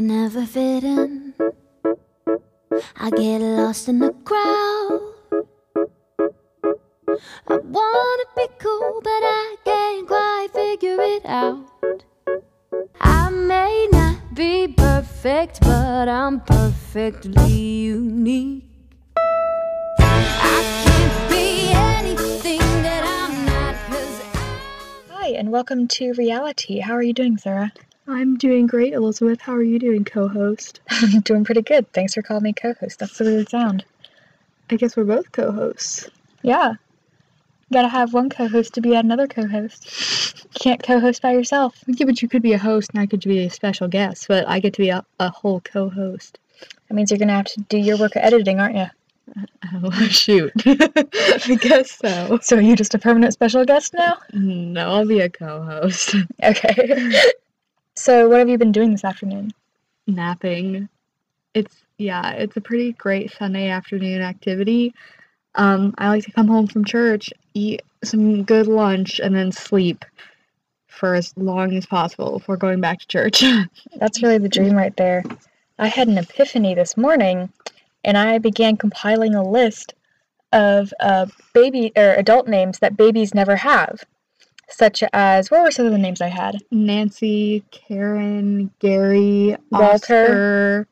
I never fit in. I get lost in the crowd. I wanna be cool, but I can't quite figure it out. I may not be perfect, but I'm perfectly unique. Hi, and welcome to reality. How are you doing, Sarah? I'm doing great, Elizabeth. How are you doing, co host? I'm doing pretty good. Thanks for calling me co host. That's the weird sound. I guess we're both co hosts. Yeah. Gotta have one co host to be another co host. Can't co host by yourself. Yeah, but you could be a host and I could be a special guest, but I get to be a, a whole co host. That means you're gonna have to do your work of editing, aren't you? Oh, shoot. I guess so. So are you just a permanent special guest now? No, I'll be a co host. Okay. So what have you been doing this afternoon? Napping. It's, yeah, it's a pretty great Sunday afternoon activity. Um, I like to come home from church, eat some good lunch, and then sleep for as long as possible before going back to church. That's really the dream right there. I had an epiphany this morning and I began compiling a list of uh, baby or adult names that babies never have. Such as what were some of the names I had? Nancy, Karen, Gary, Walter.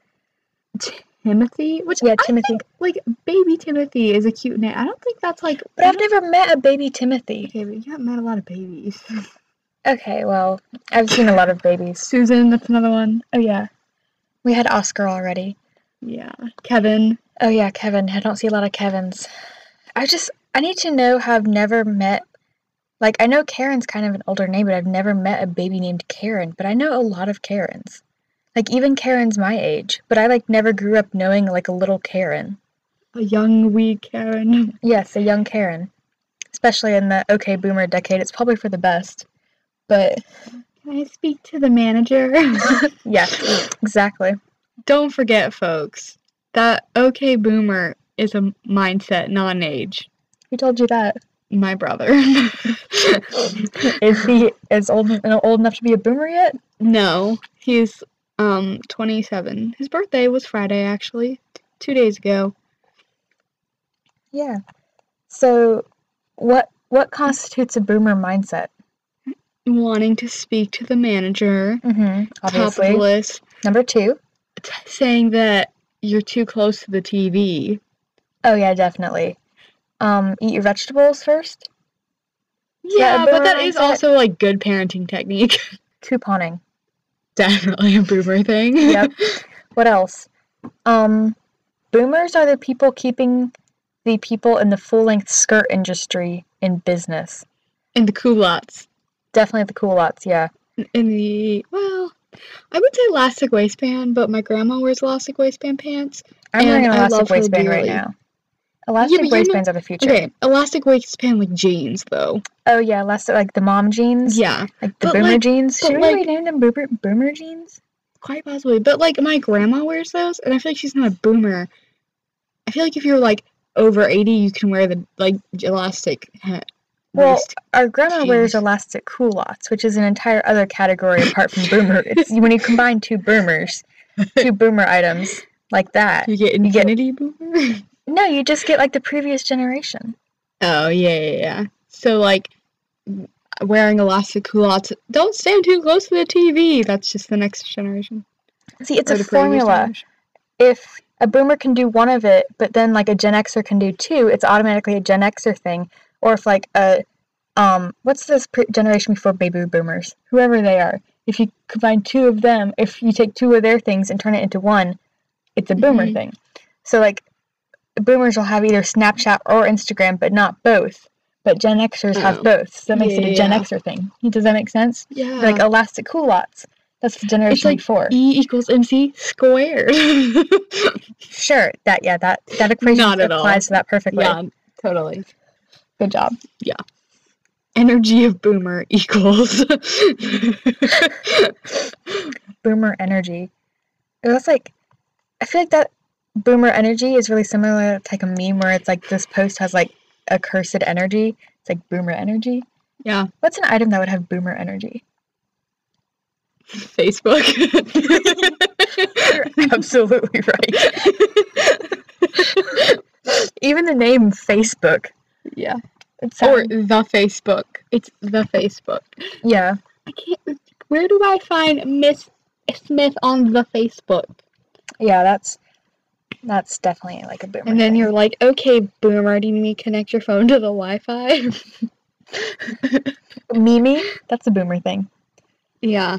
Oscar, Timothy. Which Yeah, I Timothy. think, like baby Timothy is a cute name. I don't think that's like. But I've never met a baby Timothy. Okay, but you haven't met a lot of babies. Okay, well, I've seen a lot of babies. Susan, that's another one. Oh yeah. We had Oscar already. Yeah, Kevin. Oh yeah, Kevin. I don't see a lot of Kevins. I just I need to know how I've never met like I know Karen's kind of an older name, but I've never met a baby named Karen, but I know a lot of Karens. Like even Karen's my age, but I like never grew up knowing like a little Karen. A young wee Karen. Yes, a young Karen. Especially in the okay boomer decade, it's probably for the best. But Can I speak to the manager? yeah, exactly. don't forget, folks, that okay boomer is a mindset, not an age. Who told you that? My brother. Is he is old old enough to be a boomer yet? No, he's um 27. His birthday was Friday actually, t- 2 days ago. Yeah. So what what constitutes a boomer mindset? Wanting to speak to the manager, Mm-hmm. top the Obviously. list, Number two. t- saying that you're too close to the TV. Oh yeah, definitely. Um, eat your vegetables first. Yeah, but that is also like good parenting technique. Couponing. Definitely a boomer thing. Yep. What else? Um, boomers are the people keeping the people in the full length skirt industry in business. In the culottes. Definitely the culottes, yeah. In the well, I would say elastic waistband, but my grandma wears elastic waistband pants. I'm wearing an And I love elastic waistband right now. Elastic not- waistbands are the future. Okay, elastic waistband like jeans though. Oh yeah, elastic like the mom jeans. Yeah, Like the But, boomer like- jeans. Should we like- rename them boomer boomer jeans? quite possibly. But like my grandma wears those, and I feel like she's not a boomer. I feel like if you're like over eighty, you can wear the like elastic. ha- Well, our grandma wears elastic culottes, which is an entire other category apart from boomer. It's when you combine two boomers, two boomer items like that. you get you get- infinity boomer. No, you just get like the previous generation. oh yeah, yeah, yeah. So like wearing elastic culottes. Don't stand too close to the TV. That's just the next generation. See, it's or a formula. If a boomer can do one of it, but then like a Gen Xer can do two, it's automatically a Gen Xer thing. Or if like a um, what's this pre- generation before baby boomers? Whoever they are. If you combine two of them, if you take two of their things and turn it into one, it's a boomer Mhm. thing. So like boomers will have either Snapchat or Instagram, but not both. But Gen Xers have Oh. both, so that makes it a Gen Yeah. Xer thing. Does that make sense? Yeah. Like elastic culottes. That's the generation like before. E equals MC squared. Sure, that yeah, that that equation at all. applies to that perfectly. yeah, totally. Good job. Yeah. Energy of boomer equals. Boomer energy. That's like, I feel like that boomer energy is really similar to like a meme where it's like this post has like a cursed energy. It's like boomer energy. yeah. What's an item that would have boomer energy? Facebook. absolutely right. Even the name Facebook. Yeah. It's Or the Facebook. It's the Facebook. yeah. I can't. Where do I find Miss Smith on the Facebook? Yeah, that's that's definitely like a boomer. And then thing. you're like, okay, boomer, do you need me to connect your phone to the Wi-Fi? Mimi, that's a boomer thing. yeah.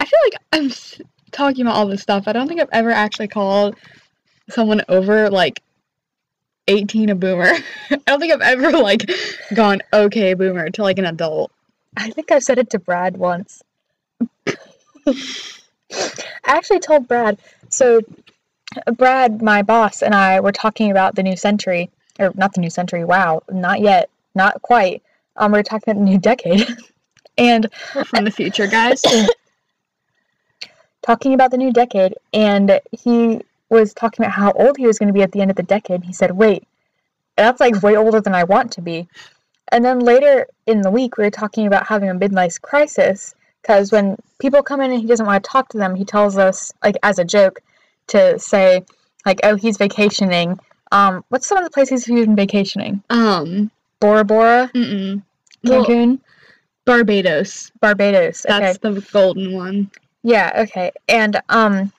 I feel like I'm s- talking about all this stuff. I don't think I've ever actually called someone over like 18 a boomer. I don't think I've ever like gone okay boomer to like an adult. I think I've said it to Brad once. I actually told Brad. So, Brad, my boss, and I were talking about the new century, or not the new century. Wow, not yet, not quite. Um, we are talking about the new decade, and We're from the future, guys. talking about the new decade, and he was talking about how old he was going to be at the end of the decade. He said, "Wait, that's like way older than I want to be." And then later in the week, we were talking about having a midlife crisis because when people come in and he doesn't want to talk to them, he tells us, like as a joke, to say, like, "Oh, he's vacationing." Um, what's some of the places he's been vacationing? Um, Bora Bora, mm-mm. Well, Cancun, Barbados. Barbados. Okay. That's the golden one. Yeah, okay. And um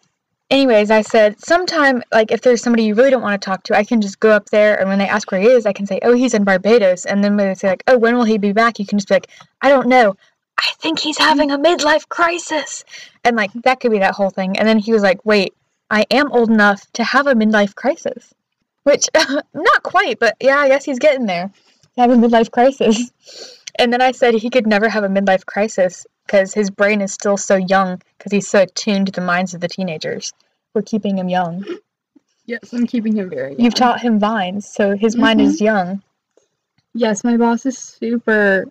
anyways, I said sometime like if there's somebody you really don't want to talk to, I can just go up there and when they ask where he is, I can say, "Oh, he's in Barbados." And then when they say like, "Oh, when will he be back?" you can just be like, "I don't know. I think he's having a midlife crisis." And like that could be that whole thing. And then he was like, "Wait, I am old enough to have a midlife crisis." Which not quite, but yeah, I guess he's getting there. To have a midlife crisis. And then I said he could never have a midlife crisis because his brain is still so young because he's so attuned to the minds of the teenagers. We're keeping him young. Yes, I'm keeping him very. You've taught him vines, so his mind is mm-hmm. young. Yes, my boss is super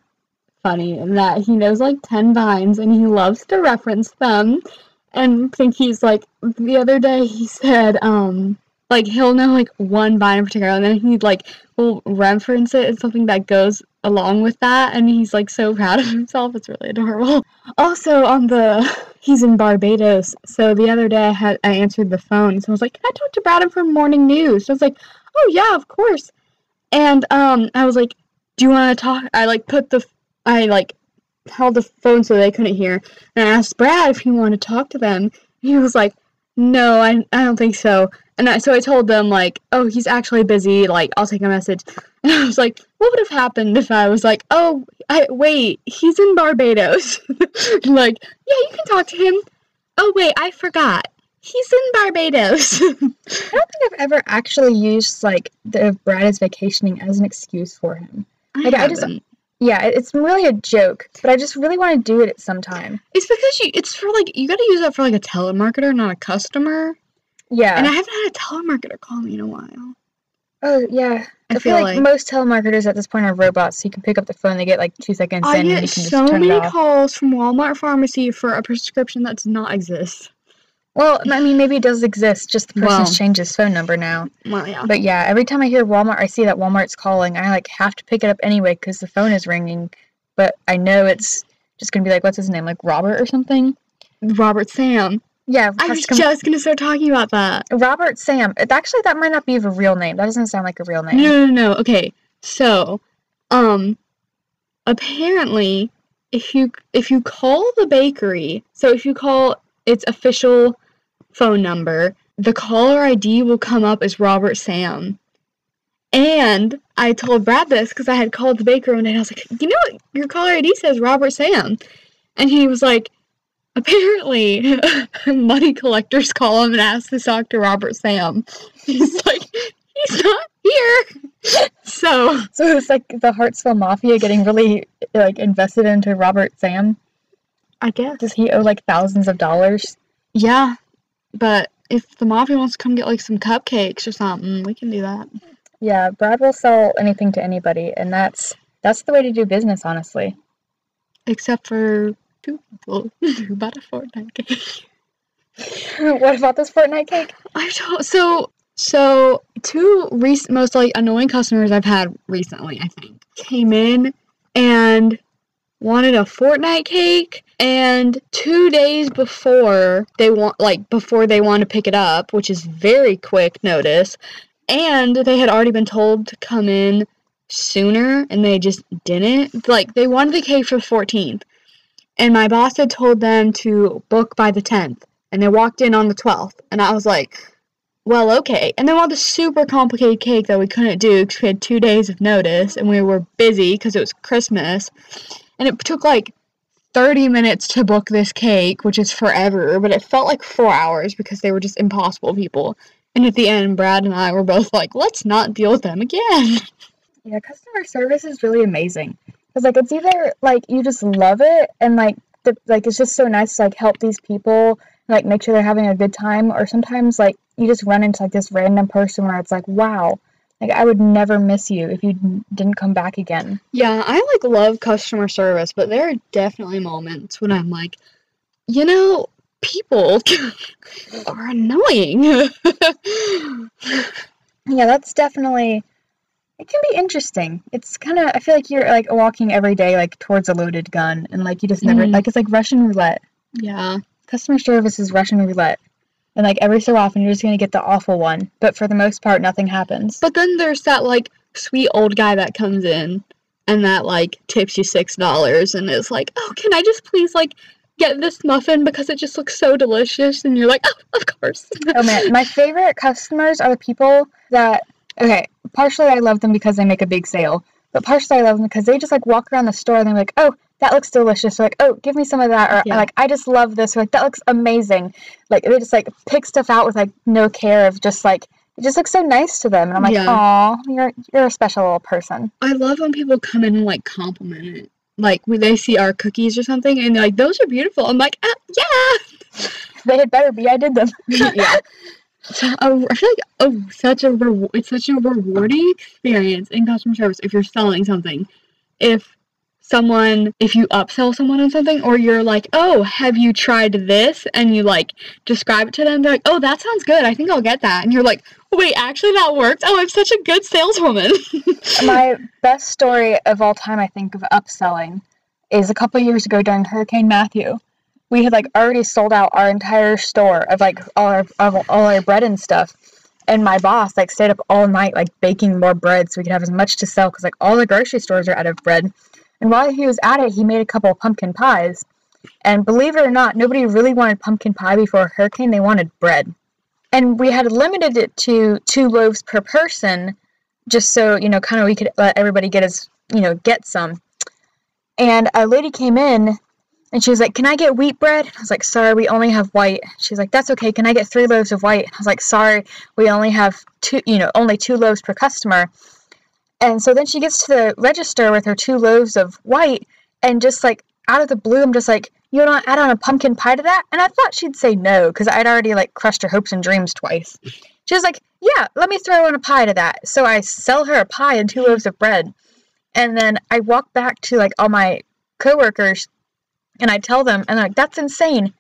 funny in that he knows like 10 vines and he loves to reference them. And think he's like, the other day he said, um, like he'll know like one vine in particular and then he like will reference it and something that goes along with that. And he's like so proud of himself. It's really adorable. Also, on the, he's in Barbados. So the other day I had, I answered the phone. So I was like, can I talk to Brad from Morning News? So I was like, oh yeah, of course. And um, I was like, "Do you want to talk?" I like put the, I like held the phone so they couldn't hear, and I asked Brad if he wanted to talk to them. He was like, "No, I, I don't think so." And I, so I told them like, "Oh, he's actually busy. Like, I'll take a message." And I was like, "What would have happened if I was like, oh, I wait, he's in Barbados? like, yeah, you can talk to him. Oh wait, I forgot." He's in Barbados. I don't think I've ever actually used like the Brad is vacationing as an excuse for him. Like, I just- haven't. Yeah, it's really a joke, but I just really want to do it at some time. It's because you, it's for like you got to use that for like a telemarketer, not a customer. Yeah. And I haven't had a telemarketer call me in a while. oh yeah. I, I, feel like, most telemarketers at this point are robots. So you can pick up the phone, they get like two seconds I in, and you get can just so turn many it off. calls from Walmart pharmacy for a prescription that does not exist. Well, I mean, maybe it does exist. Just the person's Well. changed his phone number now. Well, yeah. But yeah, every time I hear Walmart, I see that Walmart's calling. I like have to pick it up anyway because the phone is ringing. But I know it's just gonna be like, what's his name, like Robert or something? Robert Sam. Yeah, I was come- just gonna start talking about that. Robert Sam. It, actually, that might not be a real name. That doesn't sound like a real name. No, no, no. Okay, so, um, apparently, if you if you call the bakery, so if you call its official phone number, the caller ID will come up as Robert Sam. And I told Brad this because I had called the bakery one day and I was like, you know what? Your caller ID says Robert Sam. And he was like, apparently, money collectors call him and ask to talk to Robert Sam. He's like, he's not here. So, So it's like the Hartsville Mafia getting really like invested into Robert Sam. I guess. Does he owe like thousands of dollars? Yeah, but if the mafia wants to come get like some cupcakes or something, we can do that. Yeah, Brad will sell anything to anybody, and that's that's the way to do business, honestly. Except for two people who bought a Fortnite cake. what about this Fortnite cake? I told so so two recent most like annoying customers I've had recently, I think, came in and wanted a Fortnite cake and two days before they want like before they want to pick it up which is very quick notice and they had already been told to come in sooner and they just didn't like they wanted the cake for the 14th and my boss had told them to book by the 10th and they walked in on the 12th and i was like well okay. And they wanted a super complicated cake that we couldn't do because we had two days of notice and we were busy because it was christmas and it took like 30 minutes to book this cake, which is forever, but it felt like four hours because they were just impossible people. And at the end, Brad and I were both like, let's not deal with them again. Yeah, customer service is really amazing. Cause like it's either like you just love it and like the, like it's just so nice to like help these people like make sure they're having a good time or sometimes like you just run into like this random person where it's like wow like I would never miss you if you didn't come back again. Yeah, I like love customer service, but there are definitely moments when I'm like, you know, people are annoying. Yeah, that's definitely it can be interesting. It's kind of I feel like you're like walking every day like towards a loaded gun and like you just never Mhm. like it's like Russian roulette. yeah. Customer service is Russian roulette. And like every so often you're just going to get the awful one, but for the most part nothing happens. But then there's that like sweet old guy that comes in and that like tips you six dollars and is like, Oh, can I just please like get this muffin because it just looks so delicious and you're like, Oh, of course. oh man, my favorite customers are the people that okay, partially I love them because they make a big sale, but partially I love them because they just like walk around the store and they're like, "Oh, that looks delicious." Or like, "Oh, give me some of that." Or Yeah. like, "I just love this." Or like, "That looks amazing." Like they just like pick stuff out with like no care of just like it just looks so nice to them. And I'm like, Yeah. "Aw, you're you're a special little person." I love when people come in and like compliment it. Like when they see our cookies or something and they're like, Those are beautiful. I'm like, ah, yeah. They had better be. I did them. yeah. So, uh, I feel like oh, such a rewa- it's such a rewarding experience in customer service if you're selling something. If someone, if you upsell someone on something, or you're like, oh, have you tried this? And you like describe it to them, they're like, oh, that sounds good. I think I'll get that. And you're like, wait, actually, that worked. Oh, I'm such a good saleswoman. my best story of all time, I think, of upselling is a couple years ago during Hurricane Matthew. We had like already sold out our entire store of like all our of all our bread and stuff. And my boss like stayed up all night like baking more bread so we could have as much to sell because like all the grocery stores are out of bread. And while he was at it, he made a couple pumpkin pies. And believe it or not, nobody really wanted pumpkin pie before a Hurricane. They wanted bread. And we had limited it to two loaves per person just so you know kind of we could let everybody get as you know get some and a lady came in and she was like can i get wheat bread? I was like sorry we only have white. She's like that's okay. Can i get three loaves of white? I was like sorry we only have two you know only two loaves per customer. And so then she gets to the register with her two loaves of white and just like out of the blue i'm just like you want to add on a pumpkin pie to that? And i thought she'd say no because i'd already like crushed her hopes and dreams twice. She was like yeah, let me throw in a pie to that. So I sell her a pie and two loaves of bread. And then I walk back to like all my coworkers and I tell them and they're like, that's insane.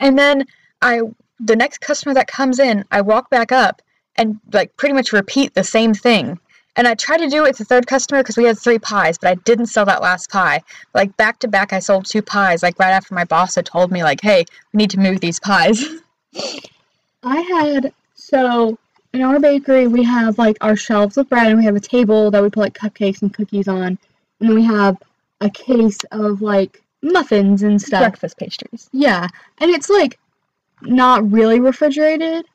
And then I the next customer that comes in, I walk back up and like pretty much repeat the same thing. And I tried to do it the third customer because we had three pies, but I didn't sell that last pie. Like back to back I sold two pies, like right after my boss had told me, like, hey, we need to move these pies. I had so in our bakery we have like our shelves of bread and we have a table that we put like cupcakes and cookies on and then we have a case of like muffins and stuff. Breakfast pastries. Yeah, and it's like not really refrigerated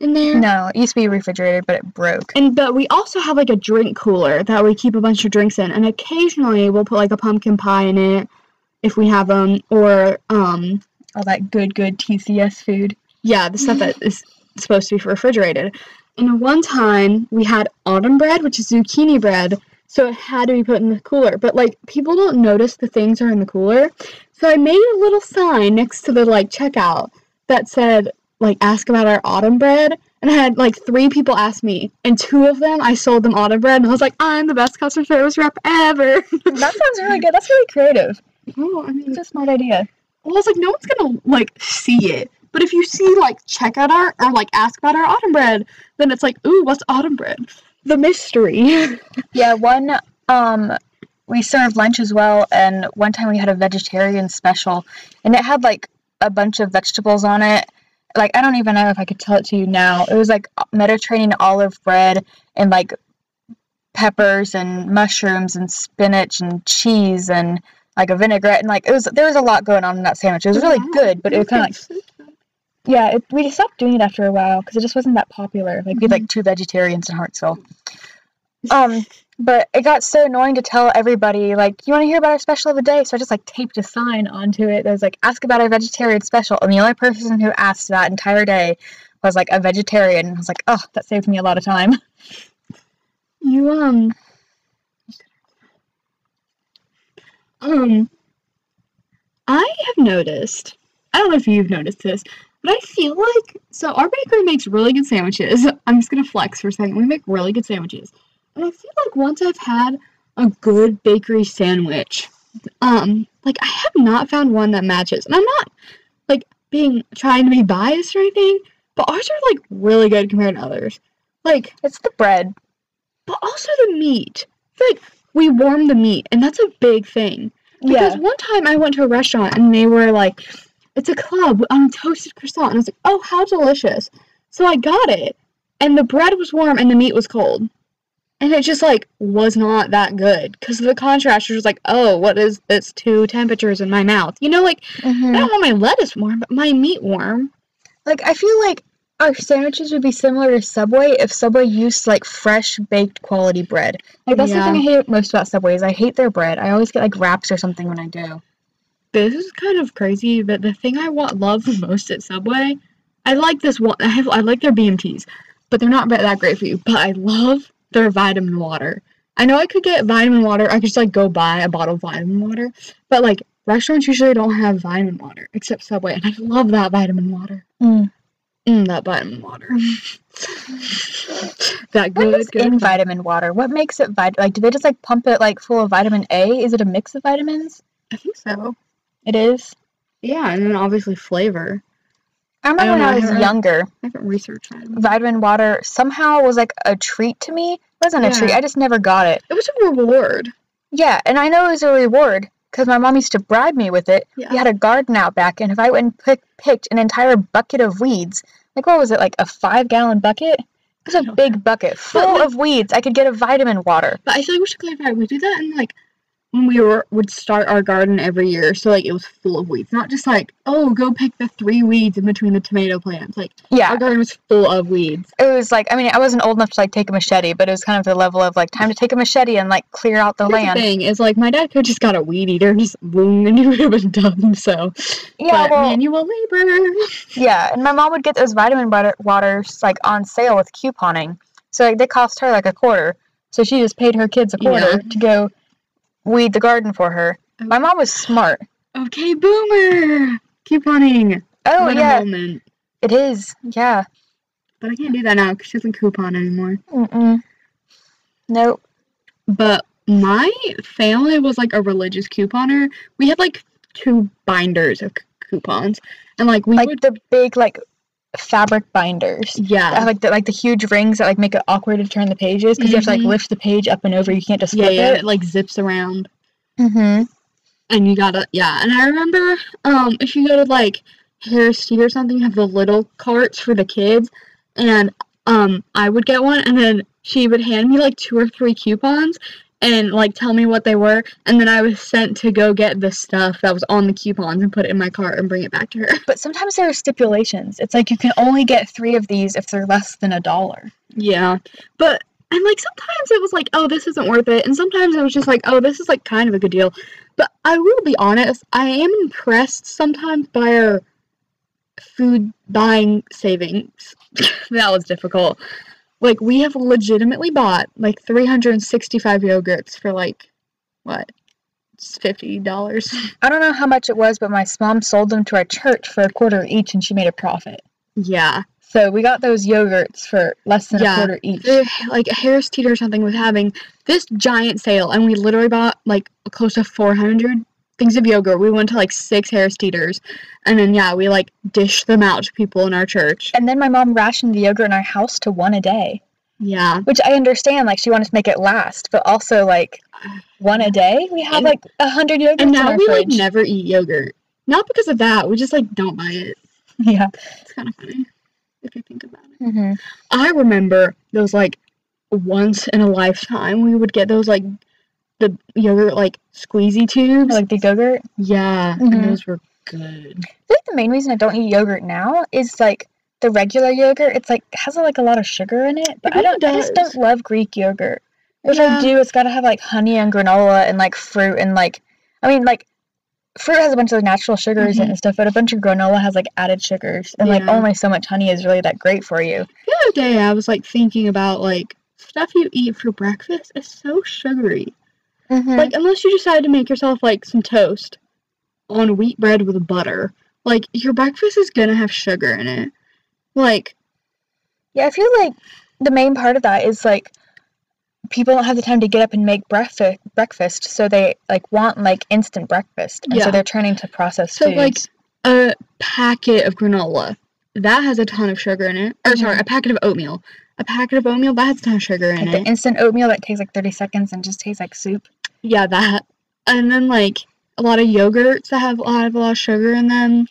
in there. No, it used to be refrigerated, but it broke. And but we also have like a drink cooler that we keep a bunch of drinks in, and occasionally we'll put like a pumpkin pie in it if we have them, or um All that good, good TCS food. yeah, the stuff that is supposed to be refrigerated. And one time we had autumn bread, which is zucchini bread, so it had to be put in the cooler. But like people don't notice the things are in the cooler, so I made a little sign next to the like checkout that said like ask about our autumn bread. And I had like three people ask me, and two of them I sold them autumn bread, and I was like, I'm the best customer service rep ever. That sounds really good. That's really creative. oh, I mean, It's a smart idea. well, I was like, no one's gonna like see it. But if you see like checkout art or like ask about our autumn bread, then it's like, ooh, what's autumn bread? The mystery. Yeah, one um we served lunch as well, and one time we had a vegetarian special, and it had like a bunch of vegetables on it. Like I don't even know if I could tell it to you now. It was like Mediterranean olive bread and like peppers and mushrooms and spinach and cheese and like a vinaigrette and like it was there was a lot going on in that sandwich. It was really good, but it was kind of like yeah, it, we stopped doing it after a while because it just wasn't that popular. Like we had like two vegetarians in Hartsville. Um, but it got so annoying to tell everybody like, you want to hear about our special of the day? So I just like taped a sign onto it that was like, ask about our vegetarian special, and the only person who asked that entire day was like a vegetarian. I was like, oh, that saved me a lot of time. You um um I have noticed I don't know if you've noticed this, but I feel like so our bakery makes really good sandwiches. I'm just gonna flex for a second. We make really good sandwiches. And I feel like once I've had a good bakery sandwich, um, like I have not found one that matches. And I'm not like being trying to be biased or anything, but ours are like really good compared to others. Like It's the bread. but also the meat. Like we warm the meat, and that's a big thing. Because Yeah. one time I went to a restaurant and they were like, "It's a club on toasted croissant," and I was like, "Oh, how delicious!" So I got it, and the bread was warm and the meat was cold, and it just like was not that good because the contrast was like, "Oh, what is this two temperatures in my mouth?" You know, like I don't want my lettuce warm, but my meat warm. Like I feel like our sandwiches would be similar to Subway if Subway used like fresh baked quality bread. Like that's the thing I hate most about Subway is I hate their bread. I always get like wraps or something when I do. This is kind of crazy, but the thing I want love the most at Subway, I like this one. I have I like their BMTs, but they're not that great for you. But I love their vitamin water. I know I could get vitamin water. I could just like go buy a bottle of vitamin water, but like restaurants usually don't have vitamin water except Subway, and I love that vitamin water. Mm. Mm, that vitamin water. that good, is good. in vitamin water? What makes it vit? Like, do they just like pump it like full of vitamin A? Is it a mix of vitamins? I think so. It is. Yeah, and then obviously flavor. I remember don't when know, I I was haven't- younger, I haven't researched that. vitamin water somehow was like a treat to me. It wasn't a treat. I just never got it. It was a reward. Yeah, and I know it was a reward because my mom used to bribe me with it. Yeah. We had a garden out back, and if I went and pick, picked an entire bucket of weeds, like what was it, like a five gallon bucket? It was a don't big bucket full like- of weeds. I could get a vitamin water. But I feel like we should clarify. We do that in like when we were would start our garden every year, so like it was full of weeds, not just like oh go pick the three weeds in between the tomato plants. Like Yeah, our garden was full of weeds. it was like I mean I wasn't old enough to like take a machete, but it was kind of the level of like time to take a machete and like clear out the Here's land. The thing is like my dad could just got a weed eater and just boom and he would have been done. So Yeah, but well, manual labor. yeah, and my mom would get those vitamin water waters like on sale with couponing, so like, they cost her like a quarter. So she just paid her kids a quarter Yeah. to go weed the garden for her. My mom was smart. Okay, boomer. Couponing. Oh what yeah, it is. Yeah. But I can't do that now because she doesn't coupon anymore. Mm-mm. Nope. But my family was like a religious couponer. We had like two binders of c- coupons, and like we Like would, the big like fabric binders. that yeah, have, like the like the huge rings that like make it awkward to turn the pages because you have to like Mhm. lift the page up and over. You can't just yeah, flip yeah. it. It like zips around, Mm-hmm. and you gotta, yeah. And I remember, um, if you go to like Harris Tea or something, you have the little carts for the kids, and um, I would get one, and then she would hand me like two or three coupons. And like tell me what they were, and then I was sent to go get the stuff that was on the coupons and put it in my cart and bring it back to her. But sometimes there are stipulations. It's like you can only get three of these if they're less than a dollar. Yeah. But and like sometimes it was like, oh, this isn't worth it. And sometimes it was just like, oh, this is like kind of a good deal. But I will be honest, I am impressed sometimes by our food buying savings. that was difficult. Like we have legitimately bought like 365 yogurts for like what? Fifty dollars. I don't know how much it was, but my mom sold them to our church for a quarter each, and she made a profit. Yeah. So we got those yogurts for less than Yeah. a quarter each. the- like Harris Teeter or something was having this giant sale, and we literally bought like close to 400 things of yogurt. We went to like six Harris Teeters, and then yeah, we like dished them out to people in our church. And then my mom rationed the yogurt in our house to one a day. Yeah. which I understand. Like she wanted to make it last, but also like one a day. We have And- like a hundred yogurts And now we like never eat yogurt. Not because of that. We just like don't buy it. yeah. It's kind of funny if you think about it. hmm I remember those like once in a lifetime we would get those like the yogurt like squeezy tubes. Like the yogurt. yeah, Mhm. and those were good. I think the main reason I don't eat yogurt now is like the regular yogurt. It's like has like a lot of sugar in it, but I really don't. I just don't love Greek yogurt. which Yeah. I do, it's got to have like honey and granola and like fruit and like. I mean, like fruit has a bunch of natural sugars Mhm. and stuff, but a bunch of granola has like added sugars, and like Yeah. only so much honey is really that great for you. The other day I was like thinking about like stuff you eat for breakfast is so sugary. Mm-hmm. Like unless you decide to make yourself like some toast on wheat bread with butter, like your breakfast is gonna have sugar in it. Like Yeah, I feel like the main part of that is like people don't have the time to get up and make breakfast breakfast, so they like want like instant breakfast. And Yeah. so they're turning to processed So, foods. like, a packet of granola that has a ton of sugar in it. Or sorry, Mhm. a packet of oatmeal. A packet of oatmeal that has of sugar in like the instant oatmeal that takes like 30 seconds and just tastes like soup. yeah, that. And then like a lot of yogurts that have a lot of a lot of sugar in them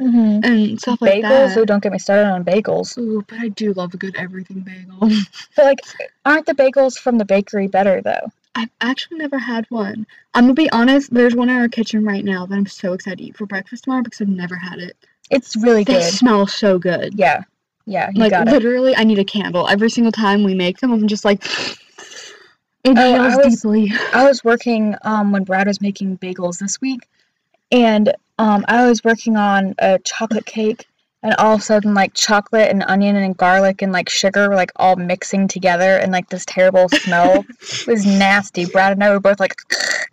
Mm-hmm. and stuff like bagels, that. oh, don't get me started on bagels. Ooh, but I do love a good everything bagel. But like, aren't the bagels from the bakery better though? I've actually never had one. I'm gonna be honest, there's one in our kitchen right now that I'm so excited to eat for breakfast tomorrow because I've never had it. It's really They good. They smell so good. Yeah, yeah, you like got it. literally I need a candle. Every single time we make them, I'm just like Oh, I was- deeply. I was working um when Brad was making bagels this week, and um I was working on a chocolate cake, and all of a sudden like chocolate and onion and garlic and like sugar were like all mixing together, and like this terrible smell it was nasty. Brad and I were both like,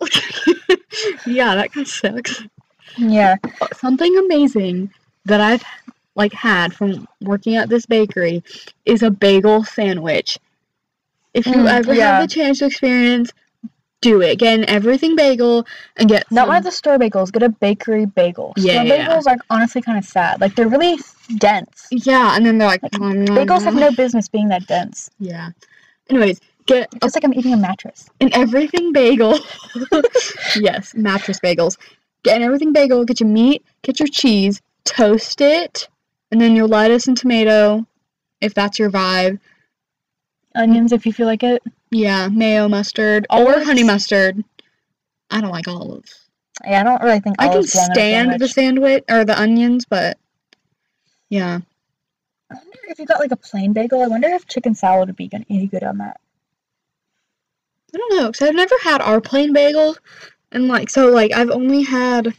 yeah, that kind of sucks. yeah, Something amazing that I've like had from working at this bakery is a bagel sandwich. If you Mm, ever yeah. have the chance to experience, do it. Get an everything bagel and get not one of the store bagels. Get a bakery bagel. Yeah, store yeah, yeah. bagels are honestly kind of sad. Like they're really dense. yeah, and then they're like, Like, "Nom, nom, Bagels have no business being that dense. yeah. Anyways, get It feels like I'm eating a mattress. an everything bagel. yes, mattress bagels. Get an everything bagel, get your meat, get your cheese, toast it, and then your lettuce and tomato, if that's your vibe. Onions, if you feel like it. Yeah, mayo, mustard, or honey mustard. I don't like olives. Yeah, I don't really think I can olives stand the sandwich. or the onions, but yeah. I wonder if you got like a plain bagel. I wonder if chicken salad would be any good on that. I don't know, because I've never had our plain bagel. And like, so like, I've only had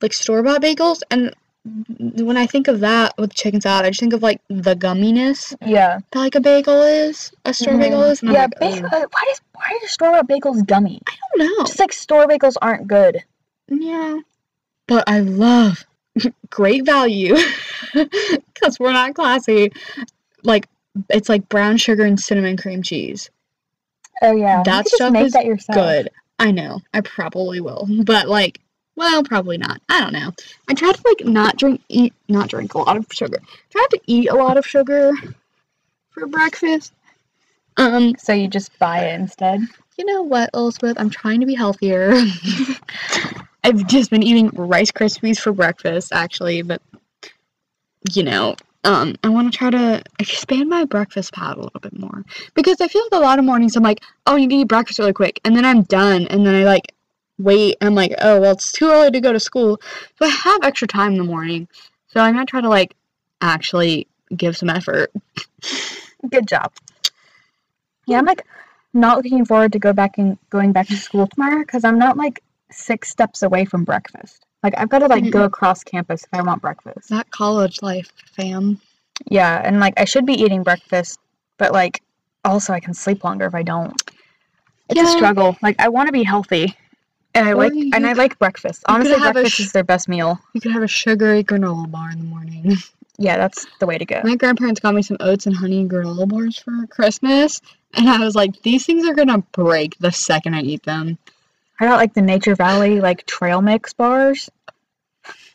like store bought bagels. And Mm, when I think of that with chicken salad, I just think of like the gumminess Yeah. that like a bagel is, a store mm-hmm. bagel is. Yeah. like, Bagel, uh, why does why are store bought bagels gummy? I don't know. Just like store bagels aren't good. Yeah. But I love great value because we're not classy. Like, it's like brown sugar and cinnamon cream cheese. Oh yeah. That you could just stuff is that yourself. Good. I know. I probably will. But, like, well, probably not. I don't know. I try to, like, not drink, eat, not drink a lot of sugar. Try to eat a lot of sugar for breakfast. Um, So you just buy it instead. you know what, Elizabeth? I'm trying to be healthier. I've just been eating Rice Krispies for breakfast, actually, but you know, um, I want to try to expand my breakfast pad a little bit more because I feel like a lot of mornings I'm like, oh, you eat breakfast really quick, and then I'm done, and then I like wait, and I'm like, oh, well, it's too early to go to school, so I have extra time in the morning, so I'm gonna try to like actually give some effort. Good job. Yeah, I'm like not looking forward to go back and going back to school tomorrow because I'm not like six steps away from breakfast. Like I've got to like go across campus if I want breakfast. That college life, fam. Yeah, and like I should be eating breakfast, but like also I can sleep longer if I don't. It's a struggle. Like I want to be healthy, and I Or like and I like breakfast. Honestly, breakfast sh- is their best meal. You could have a sugary granola bar in the morning. Yeah, that's the way to go. My grandparents got me some oats and honey granola bars for Christmas, and I was like, these things are gonna break the second I eat them. I got like the Nature Valley like trail mix bars.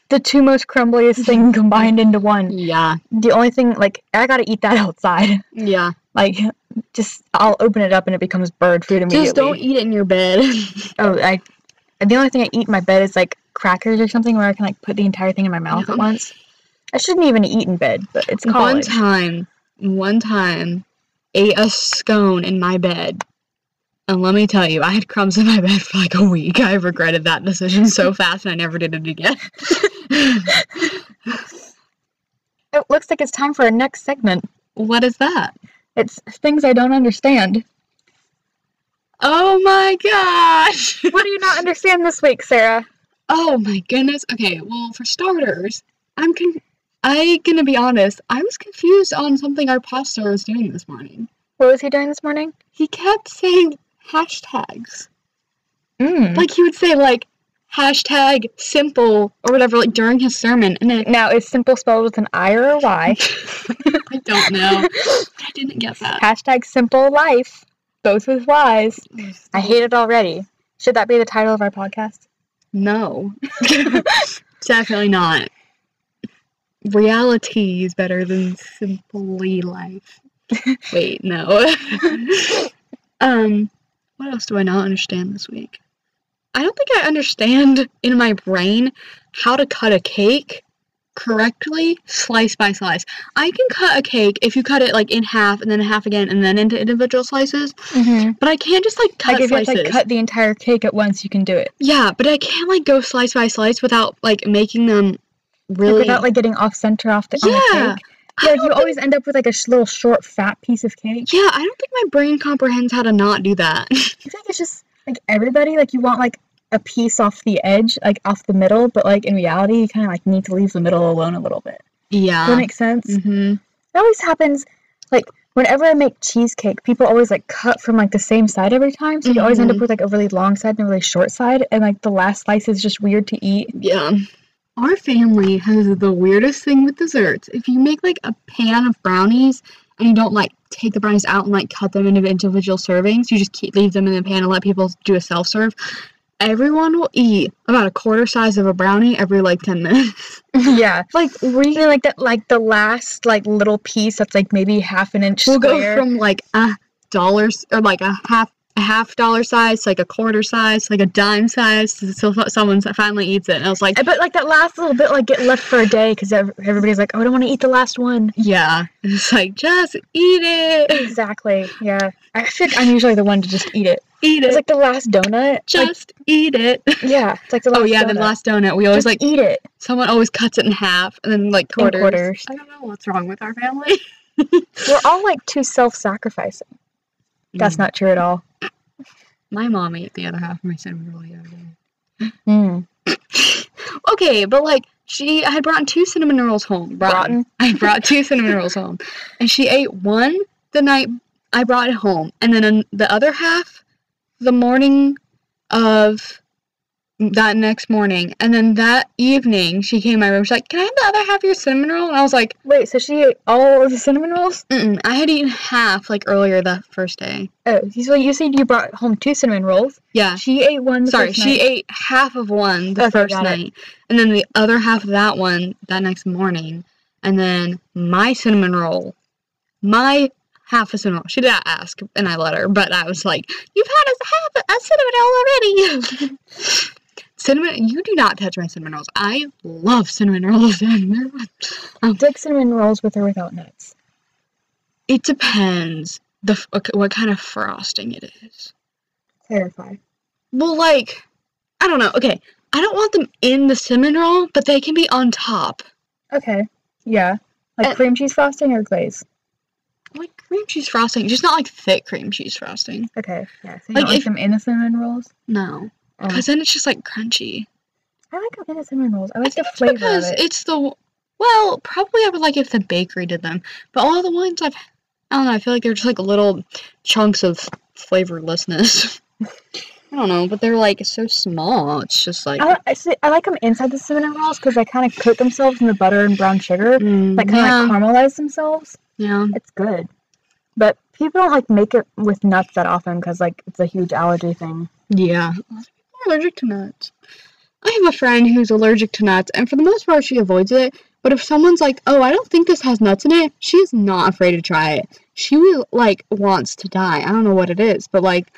The two most crumbliest thing combined into one. Yeah, The only thing like I gotta eat that outside. yeah. Like just I'll open it up and it becomes bird food immediately. Just don't eat it in your bed. Oh, I. The only thing I eat in my bed is like crackers or something where I can like put the entire thing in my mouth Yeah. at once. I shouldn't even eat in bed, but it's college. one time, one time, ate a scone in my bed. And let me tell you, I had crumbs in my bed for like a week. I regretted that decision so fast and I never did it again. It looks like it's time for our next segment. what is that? It's things I don't understand. Oh my gosh! What do you not understand this week, Sarah? Oh my goodness. Okay, well, for starters, I'm con- I gonna be honest. I was confused on something our pastor was doing this morning. What was he doing this morning? He kept saying hashtags. Mm. Like he would say like hashtag simple or whatever like during his sermon, and then now, is simple spelled with an I or a Y? I don't know. I didn't get that. Hashtag simple life, both with Y's. I hate it already. Should that be the title of our podcast? No. Definitely not. Reality is better than simply life. Wait, no. um, what else do I not understand this week? I don't think I understand in my brain how to cut a cake correctly, slice by slice. I can cut a cake if you cut it like in half and then half again and then into individual slices, Mm-hmm. but I can't just like cut Like if slices. to like, cut the entire cake at once, you can do it. Yeah, but I can't like go slice by slice without like making them Like, really. without like getting off center off the, on the cake. Yeah, like, you don't always end up with like a sh- little short, fat piece of cake. yeah, I don't think my brain comprehends how to not do that. I think it's just like everybody like you want like a piece off the edge, like off the middle, but like in reality, you kind of like need to leave the middle alone a little bit. Does yeah. that make sense? hmm It always happens like whenever I make cheesecake, people always like cut from like the same side every time. So you always end up Mhm. with like a really long side and a really short side, and like the last slice is just weird to eat. Yeah. Our family has the weirdest thing with desserts. If you make like a pan of brownies and you don't like take the brownies out and like cut them into individual servings, you just keep leave them in the pan and let people do a self serve. Everyone will eat about a quarter size of a brownie every like ten minutes. yeah. like we then, like that, like the last like little piece that's like maybe half an inch We'll square. go from like a dollar or like a half a half dollar size, like a quarter size, like a dime size, so so someone finally eats it. And I was like, But like that last little bit, like get left for a day because everybody's like, oh, I don't want to eat the last one. yeah. And it's like, just eat it, Exactly. Yeah. I feel like I'm usually the one to just eat it. Eat it. It's like the last donut. Like, just eat it. yeah. It's like the last. Oh yeah, donut. the last donut. We always Just like eat it. someone always cuts it in half and then like In quarters. quarters. I don't know what's wrong with our family. We're all like too self-sacrificing. That's Mm. not true at all. My mom ate the other half of my cinnamon roll the other day. Mm. Okay, but like she, I had brought two cinnamon rolls home. Brought, I brought two cinnamon rolls home, and she ate one the night I brought it home, and then an- the other half the morning of that next morning, and then that evening she came in my room. She's like, "Can I have the other half of your cinnamon roll?" And I was like, Wait, so she ate all of the cinnamon rolls? Mm-mm, "I had eaten half like earlier that first day." Oh, so you said you brought home two cinnamon rolls. Yeah, She ate one. The Sorry, she night. ate half of one the Okay, first it. night, and then the other half of that one that next morning, and then my cinnamon roll, my half a cinnamon roll. She did not ask, and I let her, but I was like, "You've had a half a cinnamon roll already." cinnamon, you do not touch my cinnamon rolls. I love cinnamon rolls, and you like cinnamon rolls with or without nuts. it depends the what kind of frosting it is. Clarify. Well, like, I don't know. Okay, I don't want them in the cinnamon roll, but they can be on top. Okay. Yeah. Like Uh, cream cheese frosting or glaze. Like cream cheese frosting, just not like thick cream cheese frosting. Okay. Yeah. So you Like, like if- them in cinnamon rolls? No, Oh. because then it's just like crunchy. I like them in the cinnamon rolls. I like the It's flavor of because it. it's the well, probably I would like if the bakery did them, but all the ones I've, I don't know. I feel like they're just like little chunks of flavorlessness. I don't know, but they're like so small. It's just like I, I, see, I like them inside the cinnamon rolls because they kind of coat themselves in the butter and brown sugar. mm, Like kind of yeah, like caramelize themselves. Yeah. It's good. But people don't like make it with nuts that often because like it's a huge allergy thing. Yeah. People are allergic to nuts. I have a friend who's allergic to nuts, and for the most part, she avoids it. But if someone's like, "Oh, I don't think this has nuts in it," she's not afraid to try it. She will, like wants to die. I don't know what it is, but like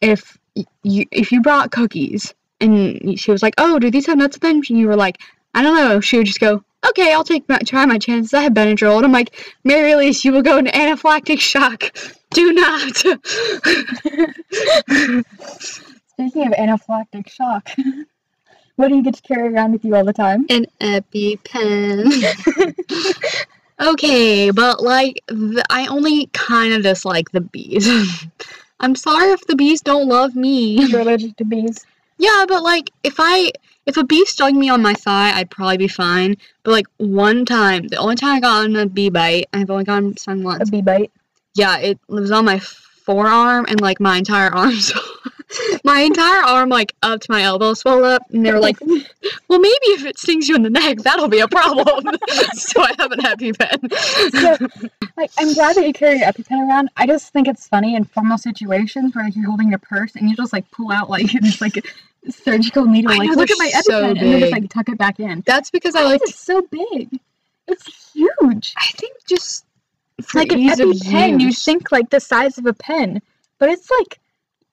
if you if you brought cookies and she was like, "Oh, do these have nuts in them?" and you were like, "I don't know," she would just go, "Okay, I'll take my try my chances. I have Benadryl," and I'm like, "Mary Elise, you will go into anaphylactic shock. Do not." Speaking of anaphylactic shock, what do you get to carry around with you all the time? An EpiPen. okay, but like I only kind of dislike the bees. I'm sorry if the bees don't love me. You're allergic to bees. Yeah, but like if I if a bee stung me on my thigh, I'd probably be fine. But like one time, the only time I got on a bee bite, I've only gotten stung once. A bee bite. Yeah, it was on my forearm and like my entire arm. So my entire arm like up to my elbow swelled up, and they were like, "Well, maybe if it stings you in the neck, that'll be a problem." so I have an EpiPen. So, like, I'm glad that you carry your EpiPen around. I just think it's funny in formal situations where like, you're holding your purse and you just like pull out like this like surgical needle. Like, know, look at my so EpiPen, and then just like tuck it back in. That's because I like. is it so big? It's huge. I think just for like an EpiPen, you think like the size of a pen, but it's like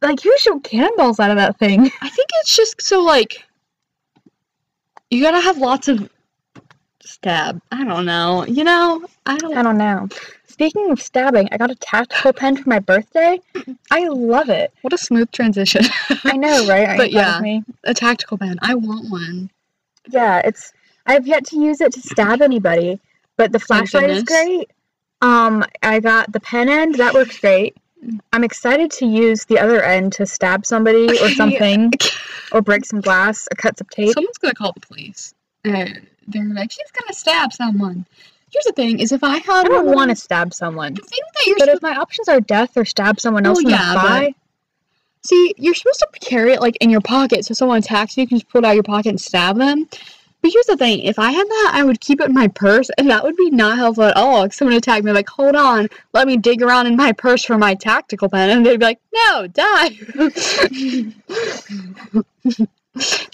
like you shoot cannonballs out of that thing. I think it's just so like you gotta have lots of stab. I don't know. You know, I don't. I don't know. Speaking of stabbing, I got a tactical pen for my birthday. I love it. What a smooth transition. I know, right? But yeah. me? a tactical pen. I want one. Yeah, it's. I've yet to use it to stab anybody, but the flashlight is great. Um, I got the pen end. That works great. I'm excited to use the other end to stab somebody or something, or break some glass, or cut some tape. Someone's gonna call the police. Uh, they're like, she's gonna stab someone. Here's the thing: is if I have I don't want to stab someone. the thing that you're But if my options are death or stab someone oh, else Oh, in yeah, the but- See, you're supposed to carry it like in your pocket, so someone attacks you, you can just pull it out of your pocket and stab them. But here's the thing: if I had that, I would keep it in my purse, and that would be not helpful at all. If someone attacked me, like, hold on, let me dig around in my purse for my tactical pen, and they'd be like, no, die.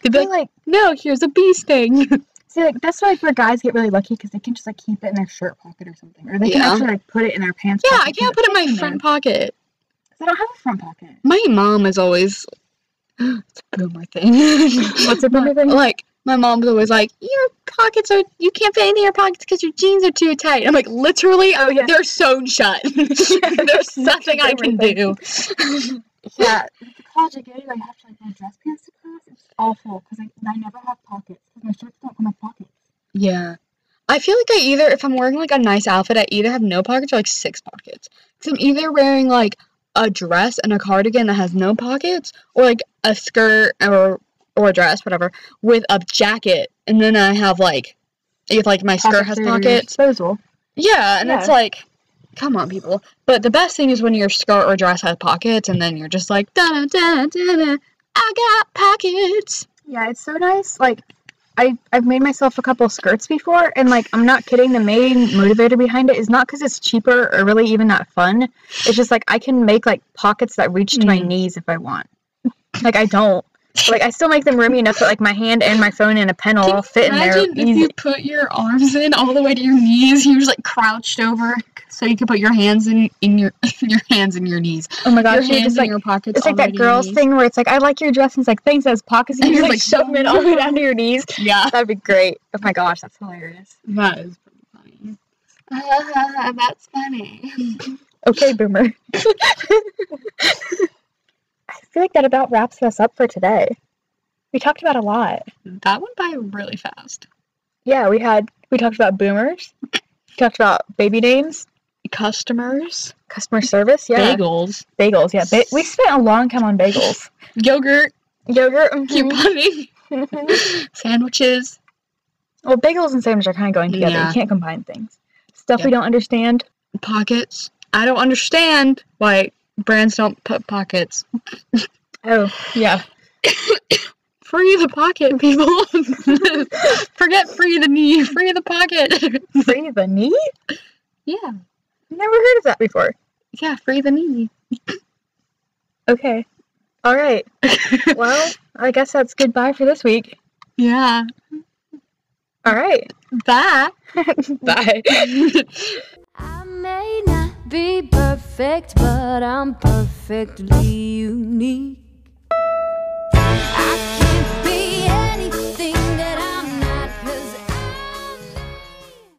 they'd be like, like no, here's a bee sting. see, like that's why where guys get really lucky because they can just like keep it in their shirt pocket or something, or they can actually like put it in their pants. yeah, I can't put it in my front there. pocket. I don't have a front pocket. My mom is always it's a boomer thing. What's a boomer thing? Like my mom's always like, "Your pockets are you can't fit anything in your pockets because your jeans are too tight." I'm like, literally, Oh, yeah. they're sewn shut. There's nothing I can do. Yeah, like college I go to, I have to like wear dress pants to class. It's awful because I, I never have pockets because my shirts don't come with pockets. Yeah. I feel like I either, if I'm wearing like a nice outfit, I either have no pockets or like six pockets. Because I'm either wearing like a dress and a cardigan that has no pockets, or like a skirt or or a dress, whatever, with a jacket, and then I have like, if like my skirt has pockets. Disposal. Yeah, and it's like, come on, people. But the best thing is when your skirt or dress has pockets, and then you're just like, da da da da da. I got pockets. Yeah, it's so nice. Like, I I've made myself a couple skirts before, and like I'm not kidding. The main motivator behind it is not because it's cheaper or really even that fun. It's just like I can make like pockets that reach to my Mm. knees if I want. Like I don't. Like I still make them roomy enough that like my hand and my phone and a pen will all fit in there Imagine if easy. you put your arms in all the way to your knees. You're just like crouched over, so you can put your hands in in your in your hands in your knees. Oh my gosh, your hands just in like your pockets. it's like all the way that girls thing where it's like I like your dress and it's like thanks as pockets and And you you're just like, like shove them in all the way down to your knees. Yeah, That'd be great. Oh my gosh, that's hilarious. that is pretty funny. Uh, that's funny. Okay, boomer. I feel like that about wraps us up for today. We talked about a lot. That went by really fast. Yeah, we had we talked about boomers. We talked about baby names, Customers, customer service. Yeah, bagels, bagels. Yeah, ba- we spent a long time on bagels. yogurt, Yogurt. mhm. pudding, sandwiches. well, bagels and sandwich are kind of going together. Yeah. You can't combine things. Stuff Yeah. we don't understand. pockets. I don't understand why brands don't put pockets. Oh, yeah. Free the pocket, people. Forget free the knee, free the pocket. Free the knee? yeah, never heard of that before. Yeah, free the me. okay. All right. well, I guess that's goodbye for this week. Yeah. All right. Bye. Bye. I may not be perfect, but I'm perfectly unique.